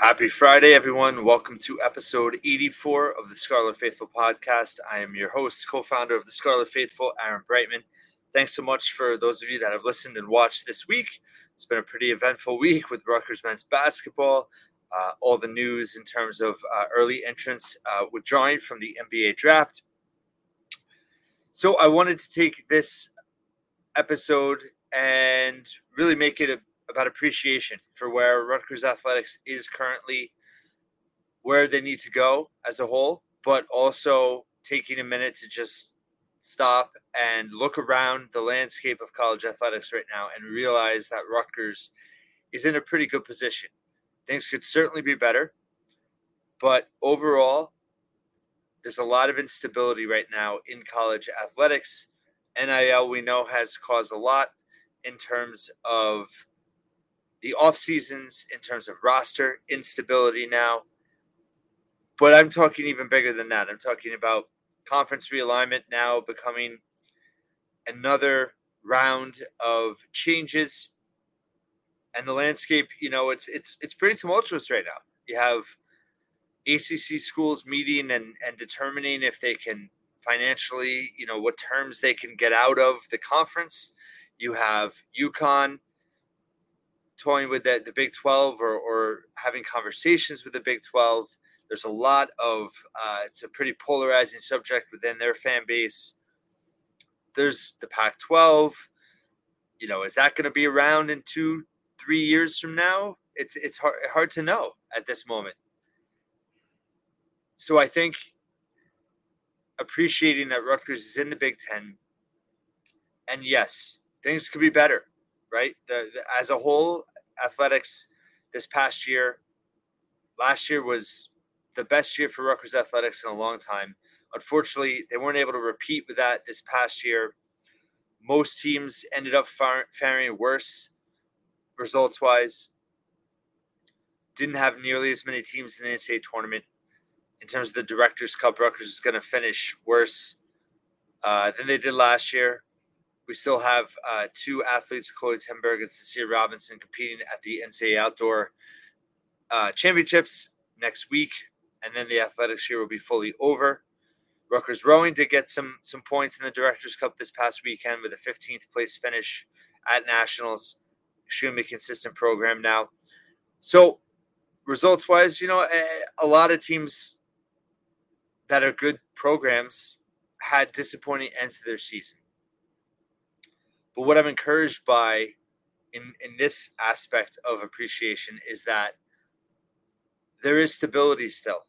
Happy Friday, everyone. Welcome to episode 84 of the Scarlet Faithful podcast. I am your host, co founder of the Scarlet Faithful, Aaron Breitman. Thanks so much for those of you that have listened and watched this week. It's been a pretty eventful week with Rutgers men's basketball. Uh, all the news in terms of uh, early entrants uh, withdrawing from the NBA draft. So I wanted to take this episode and really make it a about appreciation for where Rutgers athletics is currently, where they need to go as a whole, but also taking a minute to just stop and look around the landscape of college athletics right now and realize that Rutgers is in a pretty good position. Things could certainly be better, but overall, there's a lot of instability right now in college athletics. NIL, we know, has caused a lot in terms of the off seasons in terms of roster instability now. But I'm talking even bigger than that. I'm talking about conference realignment now becoming another round of changes and the landscape you know it's it's it's pretty tumultuous right now you have acc schools meeting and and determining if they can financially you know what terms they can get out of the conference you have UConn toying with the, the Big 12 or, or having conversations with the Big 12. There's a lot of, uh, it's a pretty polarizing subject within their fan base. There's the Pac 12. You know, is that going to be around in two, three years from now? It's, it's hard, hard to know at this moment. So I think appreciating that Rutgers is in the Big Ten. And yes, things could be better right? The, the, as a whole, athletics this past year, last year was the best year for Rutgers athletics in a long time. Unfortunately, they weren't able to repeat with that this past year. Most teams ended up far, faring worse results wise. Didn't have nearly as many teams in the NCAA tournament. In terms of the Directors' Cup, Rutgers is going to finish worse uh, than they did last year. We still have uh, two athletes, Chloe Temberg and Cecilia Robinson, competing at the NCAA Outdoor uh, Championships next week, and then the athletics year will be fully over. Rutgers rowing did get some some points in the Directors Cup this past weekend with a 15th place finish at nationals. Extremely consistent program now. So results wise, you know, a, a lot of teams that are good programs had disappointing ends to their season. But what I'm encouraged by in, in this aspect of appreciation is that there is stability still.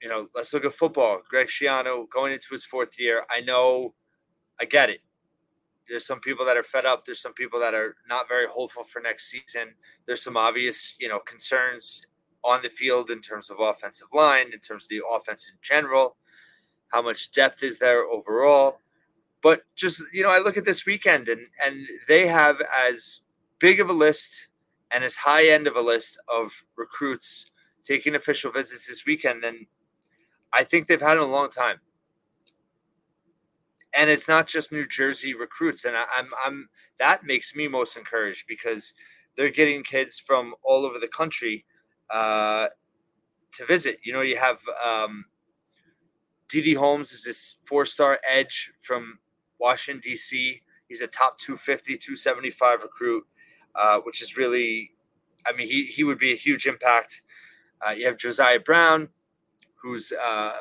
You know, let's look at football. Greg Schiano going into his fourth year. I know, I get it. There's some people that are fed up. There's some people that are not very hopeful for next season. There's some obvious, you know, concerns on the field in terms of offensive line, in terms of the offense in general. How much depth is there overall? But just you know, I look at this weekend and and they have as big of a list and as high end of a list of recruits taking official visits this weekend than I think they've had in a long time. And it's not just New Jersey recruits, and I, I'm I'm that makes me most encouraged because they're getting kids from all over the country uh, to visit. You know, you have um, DD Holmes is this four-star edge from Washington, D.C. He's a top 250, 275 recruit, uh, which is really, I mean, he, he would be a huge impact. Uh, you have Josiah Brown, who's uh,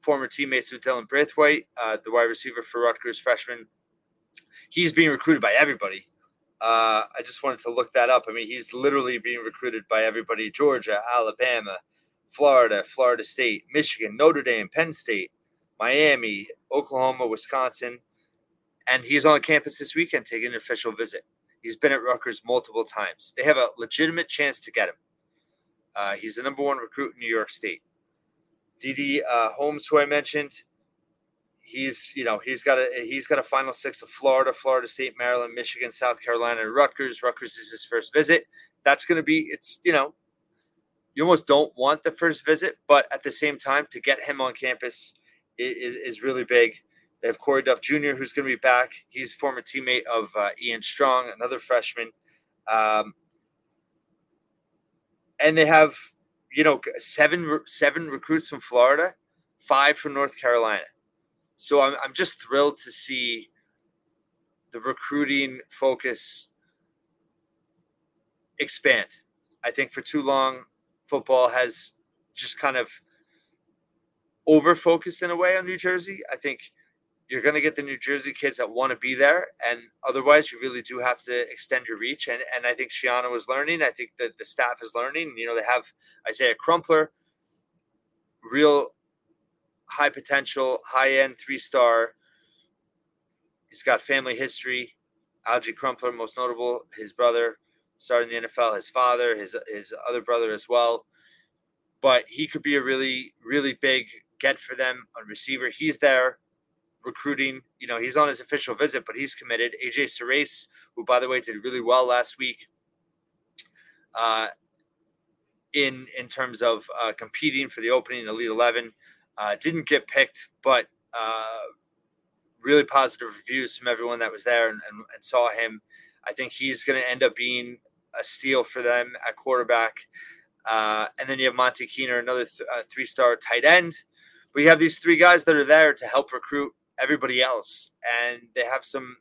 former teammates with Dylan Braithwaite, uh, the wide receiver for Rutgers freshman. He's being recruited by everybody. Uh, I just wanted to look that up. I mean, he's literally being recruited by everybody Georgia, Alabama, Florida, Florida State, Michigan, Notre Dame, Penn State, Miami, Oklahoma, Wisconsin and he's on campus this weekend taking an official visit. He's been at Rutgers multiple times. They have a legitimate chance to get him. Uh, he's the number one recruit in New York State. DD uh, Holmes, who I mentioned, he's you know he's got a he's got a final six of Florida, Florida State, Maryland, Michigan, South Carolina, and Rutgers. Rutgers is his first visit. That's going to be it's you know you almost don't want the first visit, but at the same time to get him on campus is is really big. They have Corey Duff Jr., who's going to be back. He's a former teammate of uh, Ian Strong, another freshman. Um, and they have you know seven seven recruits from Florida, five from North Carolina. So I'm I'm just thrilled to see the recruiting focus expand. I think for too long, football has just kind of over focused in a way on New Jersey. I think you're going to get the New Jersey kids that want to be there, and otherwise, you really do have to extend your reach. And and I think Schiano is learning. I think that the staff is learning. You know, they have Isaiah Crumpler, real high potential, high end three star. He's got family history. Alge Crumpler, most notable, his brother started in the NFL, his father, his his other brother as well. But he could be a really, really big get for them on receiver. He's there recruiting. You know, he's on his official visit, but he's committed. AJ Surace, who by the way did really well last week, uh, in in terms of uh, competing for the opening Elite Eleven, uh, didn't get picked, but uh, really positive reviews from everyone that was there and, and, and saw him. I think he's going to end up being a steal for them at quarterback. Uh, and then you have Monte Keener, another th- uh, three-star tight end. You have these three guys that are there to help recruit everybody else, and they have some,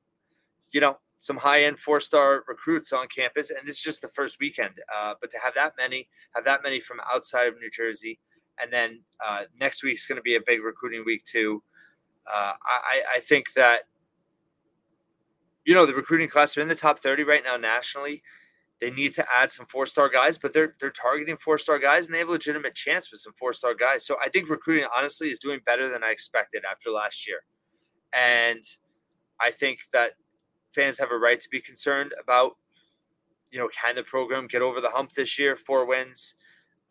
you know, some high-end four-star recruits on campus. And this is just the first weekend. Uh, but to have that many, have that many from outside of New Jersey, and then uh, next week is going to be a big recruiting week too. Uh, I, I think that you know the recruiting class are in the top 30 right now nationally they need to add some four star guys, but they're they're targeting four star guys and they have a legitimate chance with some four star guys. So I think recruiting honestly is doing better than I expected after last year. And I think that fans have a right to be concerned about, you know, can the program get over the hump this year? Four wins,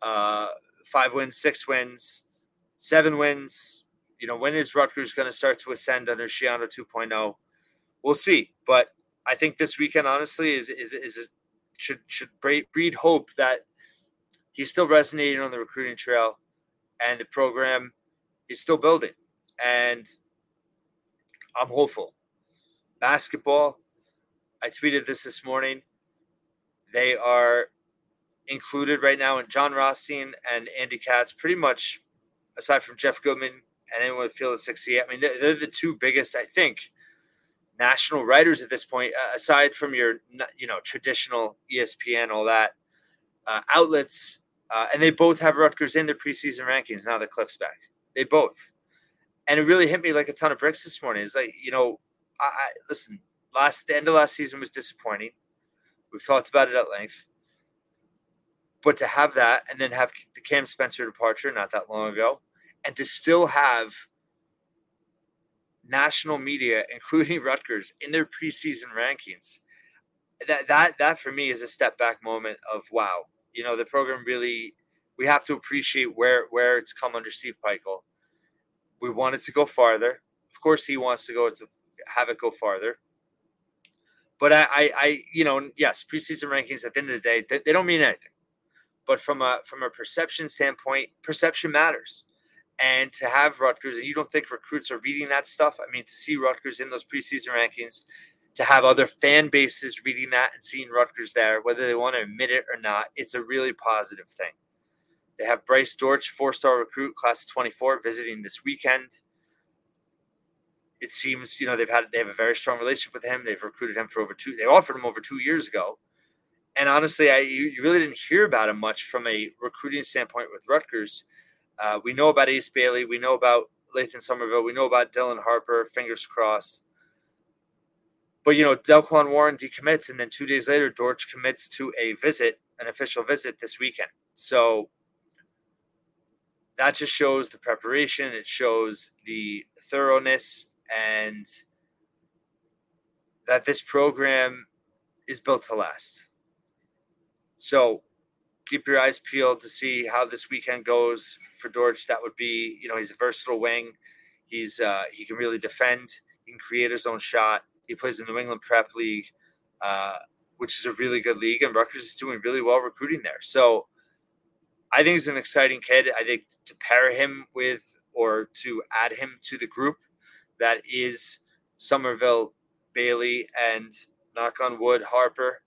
uh, five wins, six wins, seven wins. You know, when is Rutgers going to start to ascend under Schiano 2.0? We'll see. But I think this weekend, honestly, is is is a, should should breed hope that he's still resonating on the recruiting trail, and the program is still building. And I'm hopeful. Basketball, I tweeted this this morning. They are included right now in Jon Rothstein and Andy Katz, pretty much aside from Jeff Goodman and anyone with Field of 68. I mean, they're, they're the two biggest, I think, national writers at this point, uh, aside from your you know traditional ESPN, all that uh, outlets, uh, and they both have Rutgers in their preseason rankings. Now the Cliffs back, they both, and it really hit me like a ton of bricks this morning. It's like you know, I, I listen. Last the end of last season was disappointing. We've talked about it at length, but to have that and then have the Cam Spencer departure not that long ago, and to still have national media, including Rutgers, in their preseason rankings. That that that for me is a step back moment of wow. You know, the program really we have to appreciate where where it's come under Steve Pikiell. We wanted to go farther. Of course, he wants to go to have it go farther. But I, I, I you know, yes, preseason rankings at the end of the day, they, they don't mean anything. But from a from a perception standpoint, perception matters and to have Rutgers, and you don't think recruits are reading that stuff? I mean, to see Rutgers in those preseason rankings, to have other fan bases reading that and seeing Rutgers there, whether they want to admit it or not, it's a really positive thing. They have Bryce Dortch, four star recruit, class of 24, visiting this weekend. It seems, you know, they've had they have a very strong relationship with him. They've recruited him for over two, they offered him over two years ago. And honestly, I you, you really didn't hear about him much from a recruiting standpoint with Rutgers uh, we know about Ace Bailey. We know about Lathan Sommerville. We know about Dylan Harper. Fingers crossed. But you know, Delquan Warren decommits, and then two days later, Dortch commits to a visit, an official visit this weekend. So that just shows the preparation. It shows the thoroughness and that this program is built to last. So keep your eyes peeled to see how this weekend goes for Dortch. That would be, you know, he's a versatile wing. He's uh, he can really defend. He can create his own shot. He plays in the New England Prep League, uh, which is a really good league, and Rutgers is doing really well recruiting there. So I think he's an exciting kid. I think to pair him with or to add him to the group that is Sommerville, Bailey, and knock on wood, Harper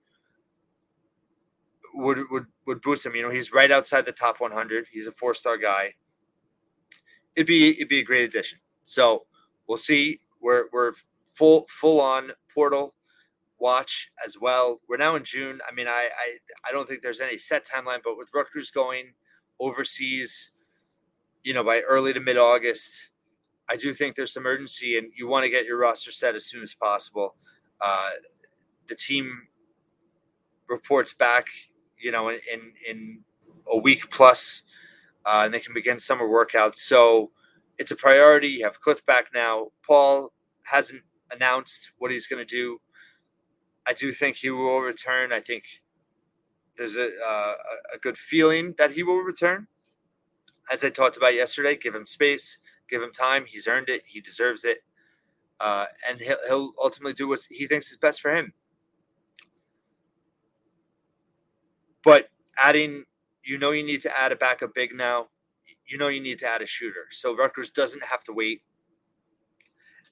would would would boost him. You know, he's right outside the top 100. He's a four star guy. It'd be it'd be a great addition. So we'll see. We're we're full full on portal watch as well. We're now in June. I mean, I I, I don't think there's any set timeline, but with Rutgers going overseas, you know, by early to mid August, I do think there's some urgency, and you want to get your roster set as soon as possible. Uh, the team reports back, you know, in in a week plus, uh, and they can begin summer workouts. So it's a priority. You have Cliff back now. Paul hasn't announced what he's going to do. I do think he will return. I think there's a uh, a good feeling that he will return. As I talked about yesterday, give him space, give him time. He's earned it. He deserves it, uh, and he'll, he'll ultimately do what he thinks is best for him. But adding, you know, you need to add a backup big now. You know, you need to add a shooter. So Rutgers doesn't have to wait.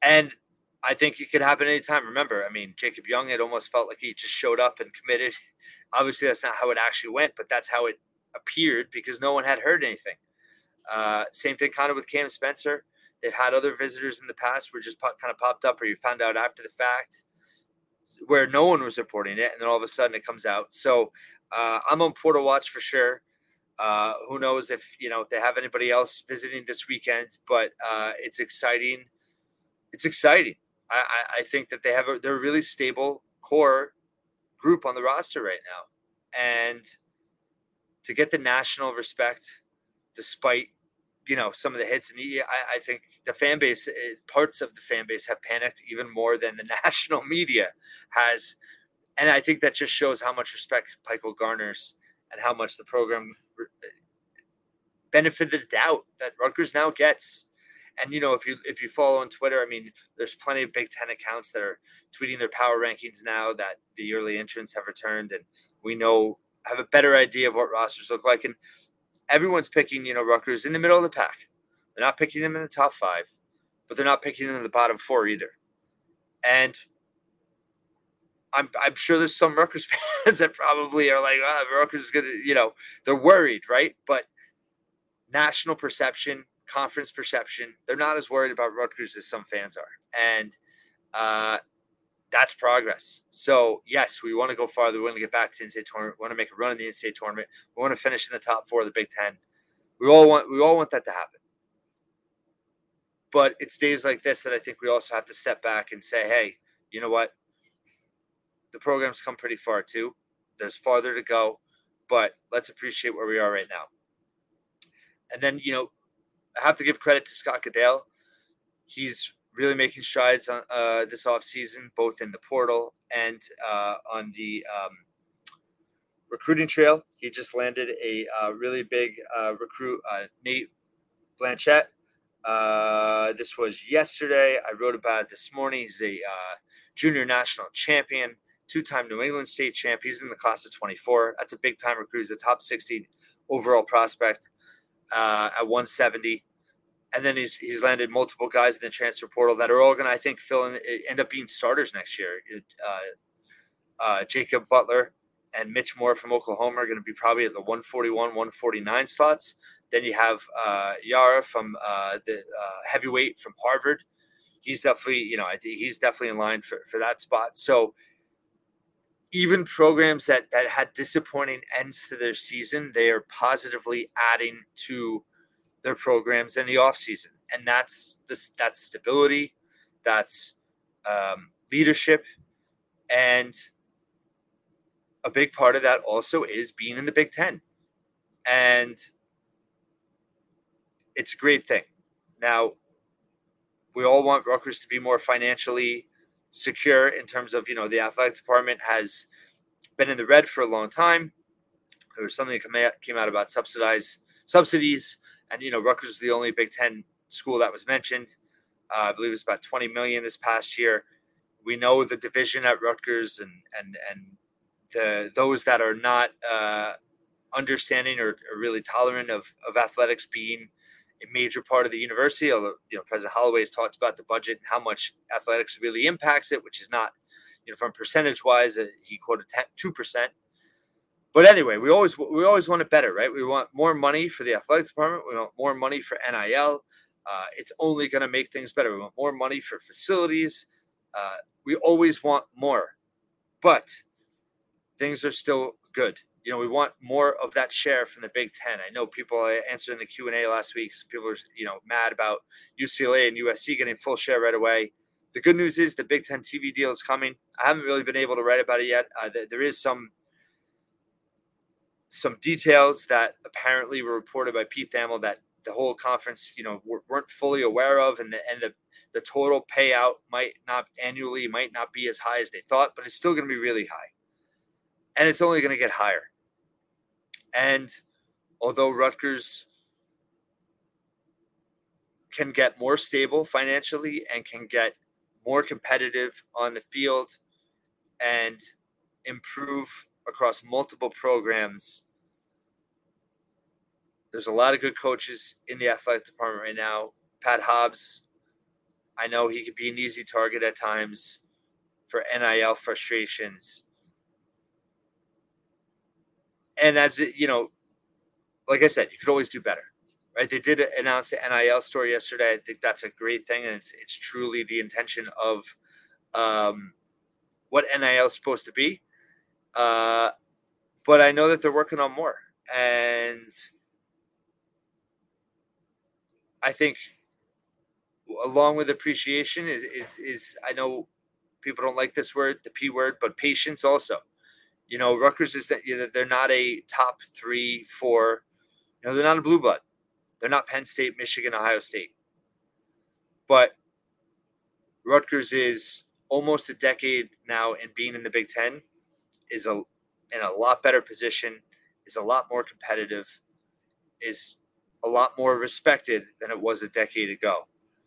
And I think it could happen anytime. Remember, I mean, Jacob Young, it almost felt like he just showed up and committed. Obviously, that's not how it actually went, but that's how it appeared because no one had heard anything. Uh, same thing kind of with Cam Spencer. They've had other visitors in the past where just kind of popped up or you found out after the fact where no one was reporting it. And then all of a sudden it comes out. So uh, I'm on Portal Watch for sure. Uh, who knows if you know if they have anybody else visiting this weekend? But uh, it's exciting. It's exciting. I, I, think that they have a they're a really stable core group on the roster right now, and to get the national respect, despite you know some of the hits, and I, I think the fan base is, parts of the fan base have panicked even more than the national media has and I think that just shows how much respect Pikiell garners and how much the program eh, benefited the doubt that Rutgers now gets. And you know, if you if you follow on Twitter, I mean, there's plenty of Big Ten accounts that are tweeting their power rankings now that the early entrants have returned, and we know have a better idea of what rosters look like. And everyone's picking, you know, Rutgers in the middle of the pack. They're not picking them in the top five, but they're not picking them in the bottom four either. And I'm I'm sure there's some Rutgers fans that probably are like, ah, Rutgers is gonna, you know, they're worried, right? But national perception, conference perception, they're not as worried about Rutgers as some fans are, and uh, that's progress. So yes, we want to go farther. We want to get back to the NCAA tournament. We want to make a run in the NCAA tournament. We want to finish in the top four of the Big Ten. We all want we all want that to happen. But it's days like this that I think we also have to step back and say, hey, you know what? the program's come pretty far too. There's farther to go, but let's appreciate where we are right now. And then, you know, I have to give credit to Scott Goodale. He's really making strides on uh, this offseason, both in the portal and uh, on the um, recruiting trail. He just landed a uh, really big uh, recruit, uh, Nate Blanchette. Uh, this was yesterday. I wrote about it this morning. He's a junior national champion two-time New England State champ. He's in the class of 24. That's a big-time recruit. He's a top 60 overall prospect uh, at 170. And then he's he's landed multiple guys in the transfer portal that are all going to, I think, fill in, end up being starters next year. Uh, uh, Jacob Butler and Mitch Moore from Oklahoma are going to be probably at the 141, 149 slots. Then you have uh, Yara from uh, the uh, heavyweight from Harvard. He's definitely, you know, he's definitely in line for, for that spot. So even programs that that had disappointing ends to their season, they are positively adding to their programs in the offseason. And that's this that's stability, that's um, leadership, and a big part of that also is being in the Big Ten. And it's a great thing. Now, we all want Rutgers to be more financially secure in terms of you know the athletic department has been in the red for a long time. There was something that came out about subsidized subsidies, and you know Rutgers was the only Big Ten school that was mentioned. Uh, I believe it's about 20 million this past year. We know the division at Rutgers and and and the those that are not uh, understanding or, or really tolerant of of athletics being a major part of the university. Although you know President Holloway has talked about the budget and how much athletics really impacts it, which is not you know from percentage wise, uh, he quoted two percent. but anyway, we always we always want it better, right? We want more money for the athletic department. We want more money for NIL. Uh, it's only going to make things better. We want more money for facilities. Uh, we always want more, but things are still good. You know, we want more of that share from the Big Ten. I know people answered in the Q and A last week. Some people are you know mad about UCLA and USC getting full share right away. The good news is the Big Ten TV deal is coming. I haven't really been able to write about it yet. Uh, there is some some details that apparently were reported by Pete Thamel that the whole conference, you know, weren't fully aware of, and the and the, the total payout might not annually might not be as high as they thought, but it's still going to be really high, and it's only going to get higher. And although Rutgers can get more stable financially and can get more competitive on the field and improve across multiple programs. There's a lot of good coaches in the athletic department right now. Pat Hobbs, I know he could be an easy target at times for NIL frustrations. And as it, you know, like I said, you could always do better, right? They did announce the NIL story yesterday. I think that's a great thing, and it's it's truly the intention of um, what NIL is supposed to be. Uh, but I know that they're working on more. And I think along with appreciation is, is, is I know people don't like this word, the P word, but patience also. You know, Rutgers is that they're not a top three, four, you know, they're not a blue blood. They're not Penn State, Michigan, Ohio State. But Rutgers is almost a decade now in being in the Big Ten is a in a lot better position, is a lot more competitive, is a lot more respected than it was a decade ago.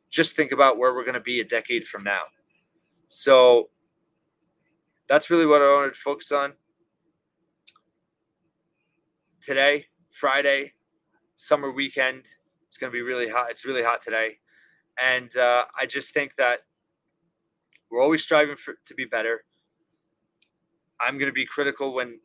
Just think about where we're going to be a decade from now. So that's really what I wanted to focus on today, Friday, summer weekend. It's going to be really hot. It's really hot today. And uh, I just think that we're always striving for, to be better. I'm going to be critical when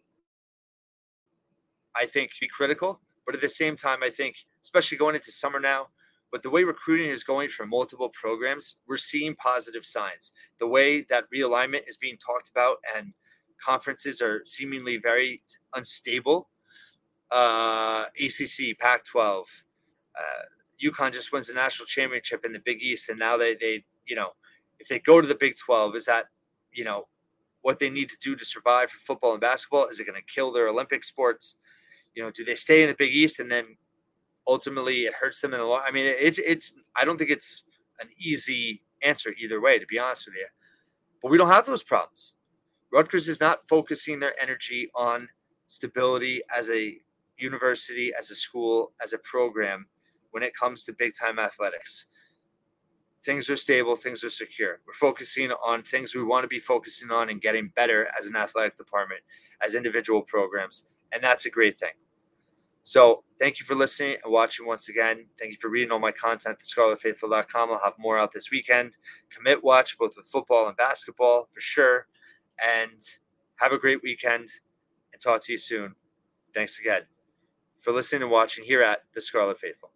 I think be critical, but at the same time, I think, especially going into summer now, but the way recruiting is going for multiple programs, we're seeing positive signs. The way that realignment is being talked about and conferences are seemingly very unstable. Uh, ACC, Pac 12, uh, UConn just wins the national championship in the Big East, and now they, they, you know, if they go to the Big 12, is that, you know, what they need to do to survive for football and basketball? Is it going to kill their Olympic sports? You know, do they stay in the Big East and then ultimately it hurts them in the long? I mean, it's it's. I don't think it's an easy answer either way, to be honest with you. But we don't have those problems. Rutgers is not focusing their energy on stability as a university, as a school, as a program when it comes to big time athletics things are stable, things are secure. We're focusing on things we want to be focusing on and getting better as an athletic department, as individual programs. And that's a great thing. So thank you for listening and watching once again. Thank you for reading all my content at scarletfaithful.com. I'll have more out this weekend. Commit watch both with football and basketball for sure. And have a great weekend and talk to you soon. Thanks again for listening and watching here at the Scarlet Faithful.